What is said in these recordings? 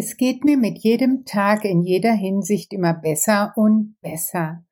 Es geht mir mit jedem Tag in jeder Hinsicht immer besser und besser.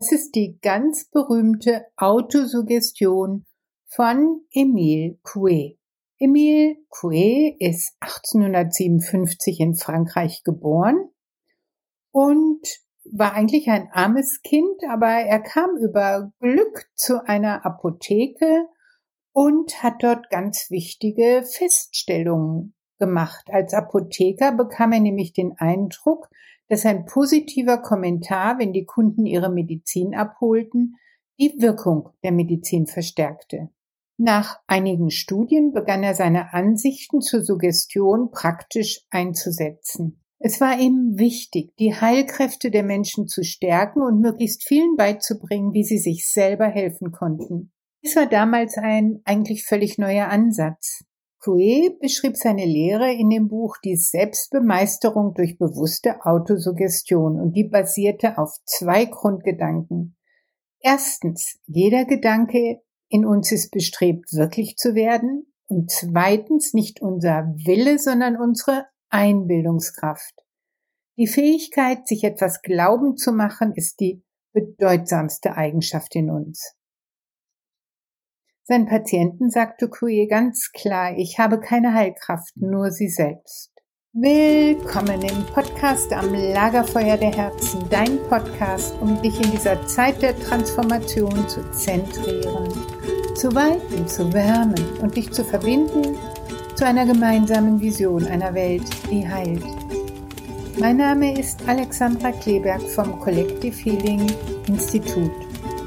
Es ist die ganz berühmte Autosuggestion von Emile Coué. Emile Coué ist 1857 in Frankreich geboren und war eigentlich ein armes Kind, aber er kam über Glück zu einer Apotheke und hat dort ganz wichtige Feststellungen gemacht. Als Apotheker bekam er nämlich den Eindruck, dass ein positiver Kommentar, wenn die Kunden ihre Medizin abholten, die Wirkung der Medizin verstärkte. Nach einigen Studien begann er seine Ansichten zur Suggestion praktisch einzusetzen. Es war ihm wichtig, die Heilkräfte der Menschen zu stärken und möglichst vielen beizubringen, wie sie sich selber helfen konnten. Dies war damals ein eigentlich völlig neuer Ansatz. Coué beschrieb seine Lehre in dem Buch Die Selbstbemeisterung durch bewusste Autosuggestion und die basierte auf zwei Grundgedanken. Erstens, jeder Gedanke in uns ist bestrebt, wirklich zu werden. Und zweitens, nicht unser Wille, sondern unsere Einbildungskraft. Die Fähigkeit, sich etwas glauben zu machen, ist die bedeutsamste Eigenschaft in uns. Sein Patienten sagte Coué ganz klar, ich habe keine Heilkraft, nur sie selbst. Willkommen im Podcast am Lagerfeuer der Herzen, dein Podcast, um dich in dieser Zeit der Transformation zu zentrieren, zu weiten, zu wärmen und dich zu verbinden zu einer gemeinsamen Vision einer Welt, die heilt. Mein Name ist Alexandra Kleberg vom Collective Healing Institut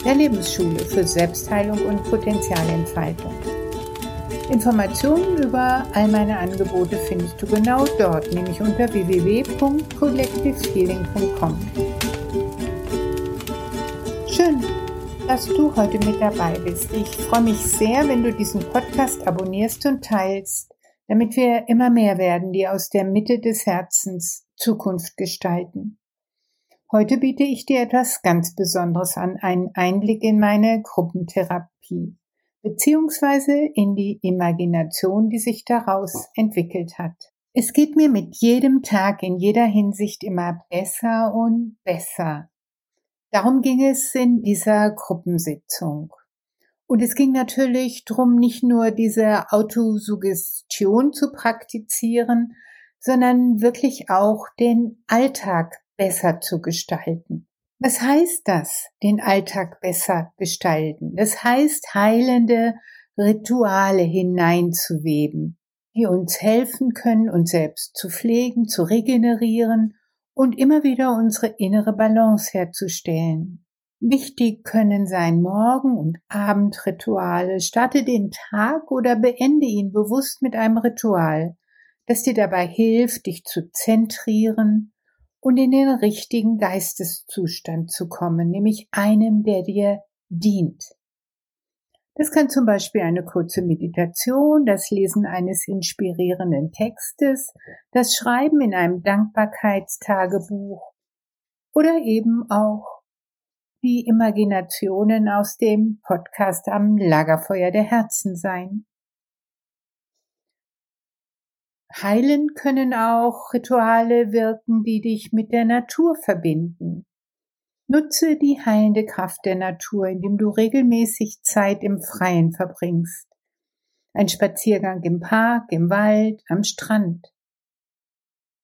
der Lebensschule für Selbstheilung und Potenzialentfaltung. Informationen über all meine Angebote findest du genau dort, nämlich unter www.collectivehealing.com. Schön, dass du heute mit dabei bist. Ich freue mich sehr, wenn du diesen Podcast abonnierst und teilst, damit wir immer mehr werden, die aus der Mitte des Herzens Zukunft gestalten. Heute biete ich dir etwas ganz Besonderes an, einen Einblick in meine Gruppentherapie, beziehungsweise in die Imagination, die sich daraus entwickelt hat. Es geht mir mit jedem Tag in jeder Hinsicht immer besser und besser. Darum ging es in dieser Gruppensitzung. Und es ging natürlich darum, nicht nur diese Autosuggestion zu praktizieren, sondern wirklich auch den Alltag besser zu gestalten. Was heißt das, den Alltag besser gestalten? Das heißt, heilende Rituale hineinzuweben, die uns helfen können, uns selbst zu pflegen, zu regenerieren und immer wieder unsere innere Balance herzustellen. Wichtig können sein Morgen- und Abendrituale. Starte den Tag oder beende ihn bewusst mit einem Ritual, das dir dabei hilft, dich zu zentrieren und in den richtigen Geisteszustand zu kommen, nämlich einem, der dir dient. Das kann zum Beispiel eine kurze Meditation, das Lesen eines inspirierenden Textes, das Schreiben in einem Dankbarkeitstagebuch oder eben auch die Imaginationen aus dem Podcast am Lagerfeuer der Herzen sein. Heilen können auch Rituale wirken, die dich mit der Natur verbinden. Nutze die heilende Kraft der Natur, indem du regelmäßig Zeit im Freien verbringst. Ein Spaziergang im Park, im Wald, am Strand.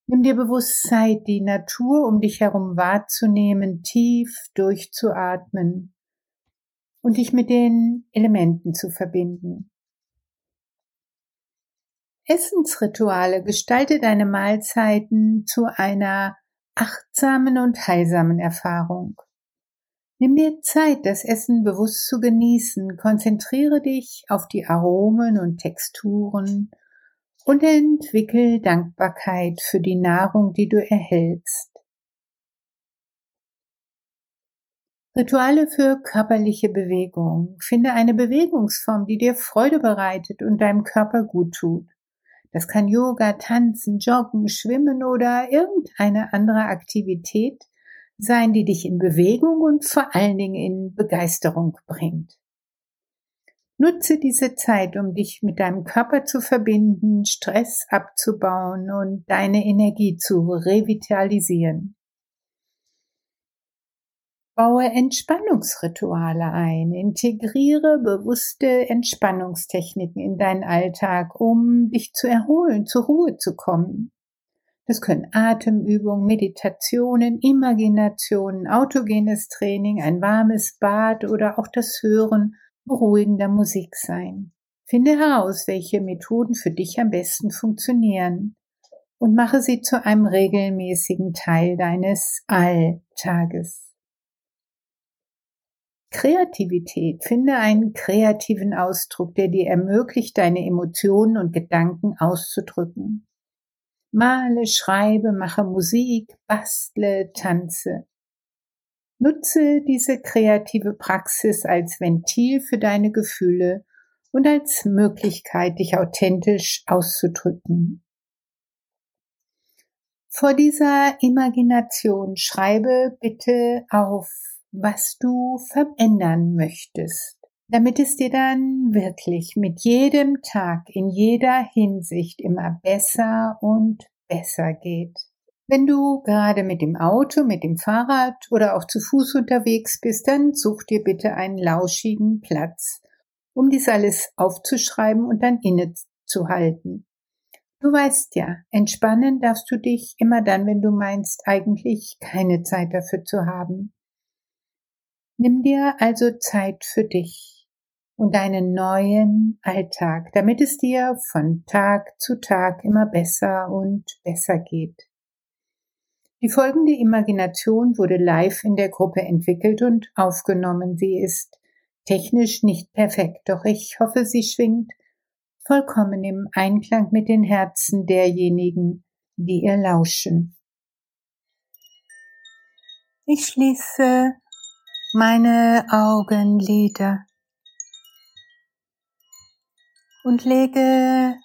Nimm dir bewusst Zeit, die Natur um dich herum wahrzunehmen, tief durchzuatmen und dich mit den Elementen zu verbinden. Essensrituale gestalte deine Mahlzeiten zu einer achtsamen und heilsamen Erfahrung. Nimm dir Zeit, das Essen bewusst zu genießen, konzentriere dich auf die Aromen und Texturen und entwickel Dankbarkeit für die Nahrung, die du erhältst. Rituale für körperliche Bewegung. Finde eine Bewegungsform, die dir Freude bereitet und deinem Körper gut tut. Das kann Yoga, Tanzen, Joggen, Schwimmen oder irgendeine andere Aktivität sein, die dich in Bewegung und vor allen Dingen in Begeisterung bringt. Nutze diese Zeit, um dich mit deinem Körper zu verbinden, Stress abzubauen und deine Energie zu revitalisieren. Baue Entspannungsrituale ein, integriere bewusste Entspannungstechniken in deinen Alltag, um dich zu erholen, zur Ruhe zu kommen. Das können Atemübungen, Meditationen, Imaginationen, autogenes Training, ein warmes Bad oder auch das Hören beruhigender Musik sein. Finde heraus, welche Methoden für dich am besten funktionieren und mache sie zu einem regelmäßigen Teil deines Alltages. Kreativität. Finde einen kreativen Ausdruck, der dir ermöglicht, deine Emotionen und Gedanken auszudrücken. Male, schreibe, mache Musik, bastle, tanze. Nutze diese kreative Praxis als Ventil für deine Gefühle und als Möglichkeit, dich authentisch auszudrücken. Vor dieser Imagination schreibe bitte auf, was du verändern möchtest, damit es dir dann wirklich mit jedem Tag in jeder Hinsicht immer besser und besser geht. Wenn du gerade mit dem Auto, mit dem Fahrrad oder auch zu Fuß unterwegs bist, dann such dir bitte einen lauschigen Platz, um dies alles aufzuschreiben und dann innezuhalten. Du weißt ja, entspannen darfst du dich immer dann, wenn du meinst, eigentlich keine Zeit dafür zu haben. Nimm dir also Zeit für dich und deinen neuen Alltag, damit es dir von Tag zu Tag immer besser und besser geht. Die folgende Imagination wurde live in der Gruppe entwickelt und aufgenommen. Sie ist technisch nicht perfekt, doch ich hoffe, sie schwingt vollkommen im Einklang mit den Herzen derjenigen, die ihr lauschen. Ich schließe meine Augenlider und lege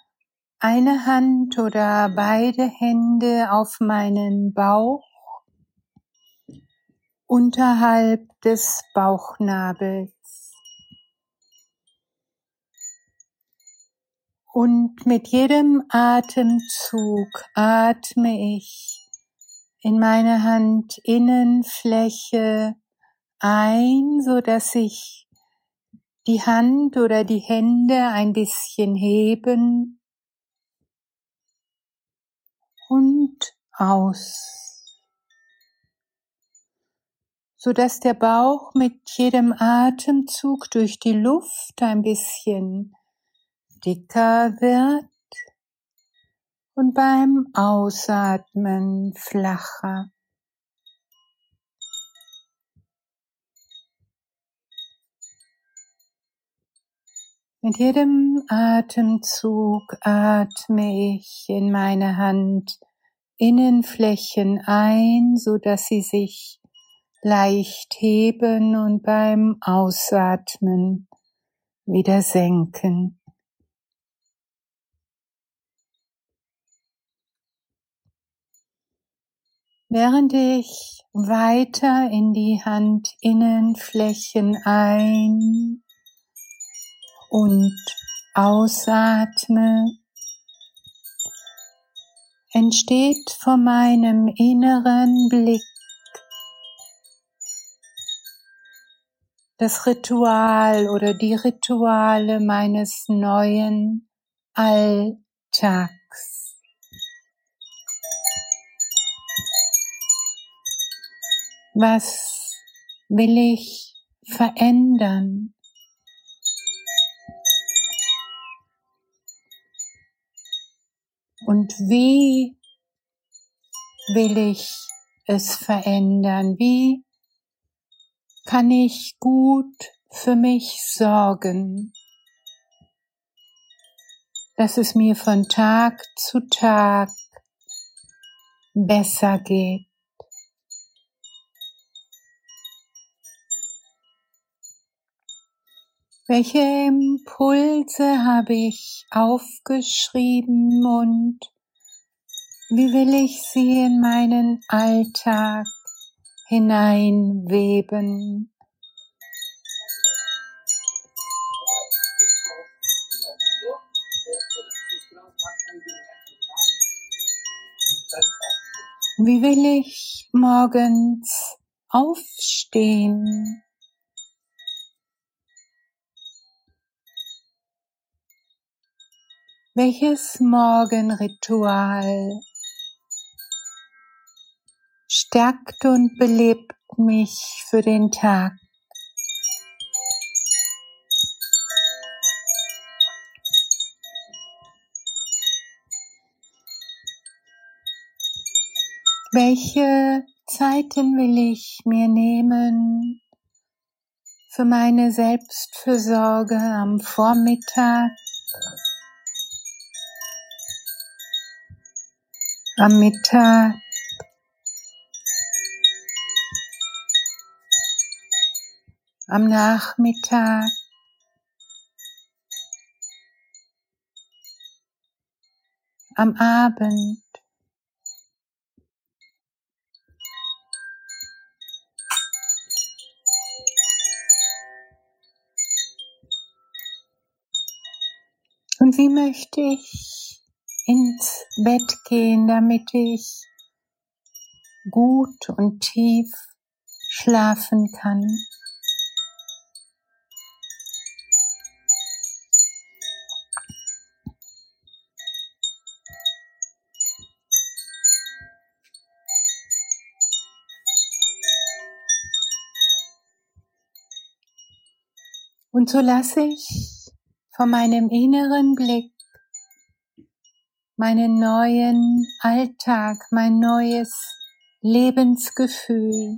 eine Hand oder beide Hände auf meinen Bauch unterhalb des Bauchnabels. Und mit jedem Atemzug atme ich in meine Handinnenfläche ein, so dass ich die Hand oder die Hände ein bisschen heben und aus, so dass der Bauch mit jedem Atemzug durch die Luft ein bisschen dicker wird und beim Ausatmen flacher. Mit jedem Atemzug atme ich in meine Hand Innenflächen ein, so dass sie sich leicht heben und beim Ausatmen wieder senken. Während ich weiter in die Handinnenflächen ein und ausatme, entsteht vor meinem inneren Blick das Ritual oder die Rituale meines neuen Alltags. Was will ich verändern? Und wie will ich es verändern? Wie kann ich gut für mich sorgen, dass es mir von Tag zu Tag besser geht? Welche Impulse habe ich aufgeschrieben und wie will ich sie in meinen Alltag hineinweben? Wie will ich morgens aufstehen? Welches Morgenritual stärkt und belebt mich für den Tag? Welche Zeiten will ich mir nehmen für meine Selbstfürsorge am Vormittag, am Mittag, am Nachmittag, am Abend, Und wie möchte ich ins Bett gehen, damit ich gut und tief schlafen kann? Und so lasse ich von meinem inneren Blick meinen neuen Alltag, mein neues Lebensgefühl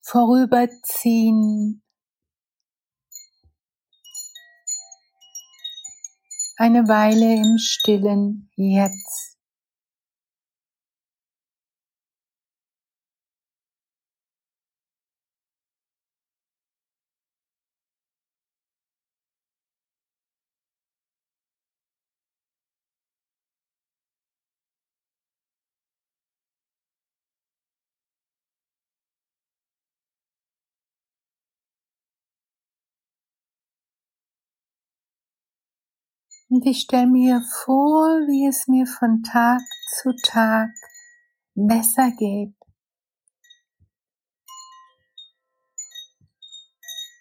vorüberziehen. Eine Weile im stillen Jetzt. Und ich stelle mir vor, wie es mir von Tag zu Tag besser geht.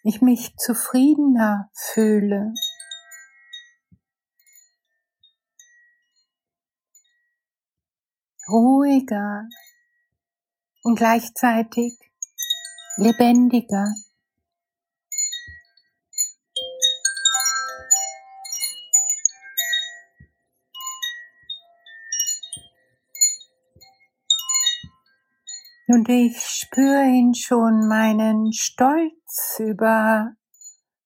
Ich mich zufriedener fühle. ruhiger und gleichzeitig lebendiger. Und ich spüre ihn schon, meinen Stolz über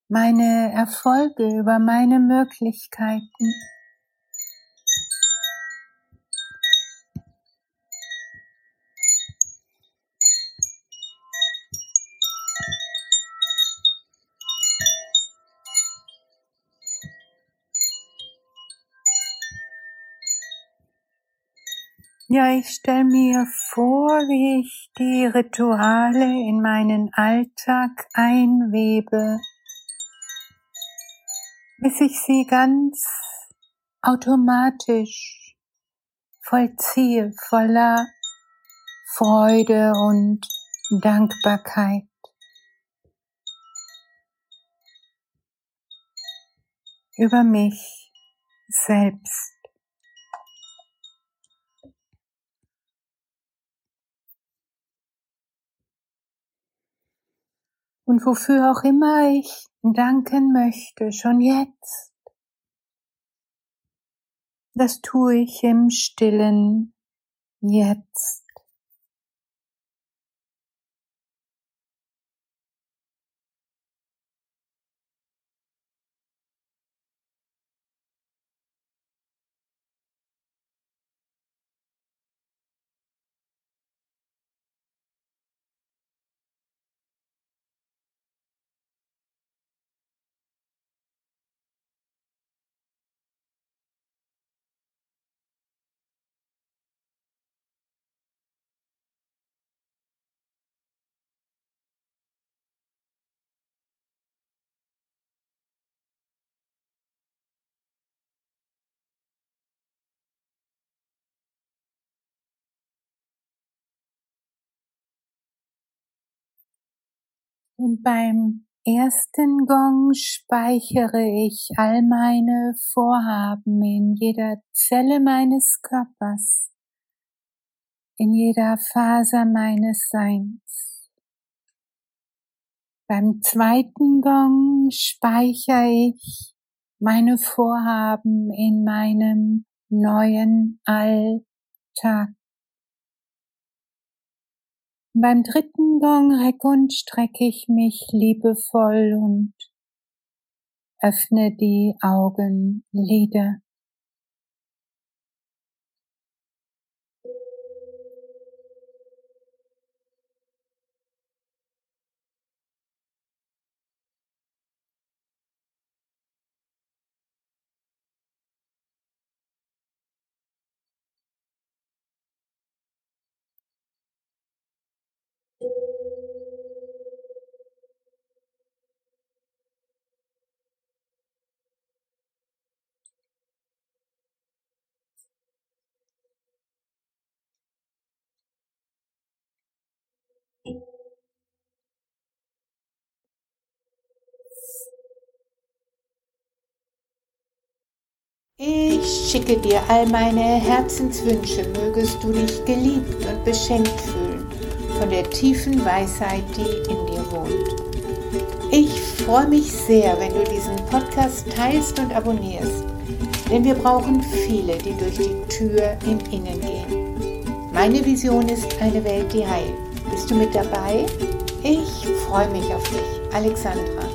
meine Erfolge, über meine Möglichkeiten. Ja, ich stelle mir vor, wie ich die Rituale in meinen Alltag einwebe, bis ich sie ganz automatisch vollziehe, voller Freude und Dankbarkeit. über mich selbst. Und wofür auch immer ich danken möchte, schon jetzt. Das tue ich im stillen Jetzt. Und beim ersten Gong speichere ich all meine Vorhaben in jeder Zelle meines Körpers, in jeder Faser meines Seins. Beim zweiten Gong speichere ich meine Vorhaben in meinem neuen Alltag. Beim dritten Gong reck und strecke ich mich liebevoll und öffne die Augenlider. Ich schicke dir all meine Herzenswünsche, mögest du dich geliebt und beschenkt fühlen von der tiefen Weisheit, die in dir wohnt. Ich freue mich sehr, wenn du diesen Podcast teilst und abonnierst, denn wir brauchen viele, die durch die Tür im Innen gehen. Meine Vision ist eine Welt, die heilt. Bist du mit dabei? Ich freue mich auf dich, Alexandra.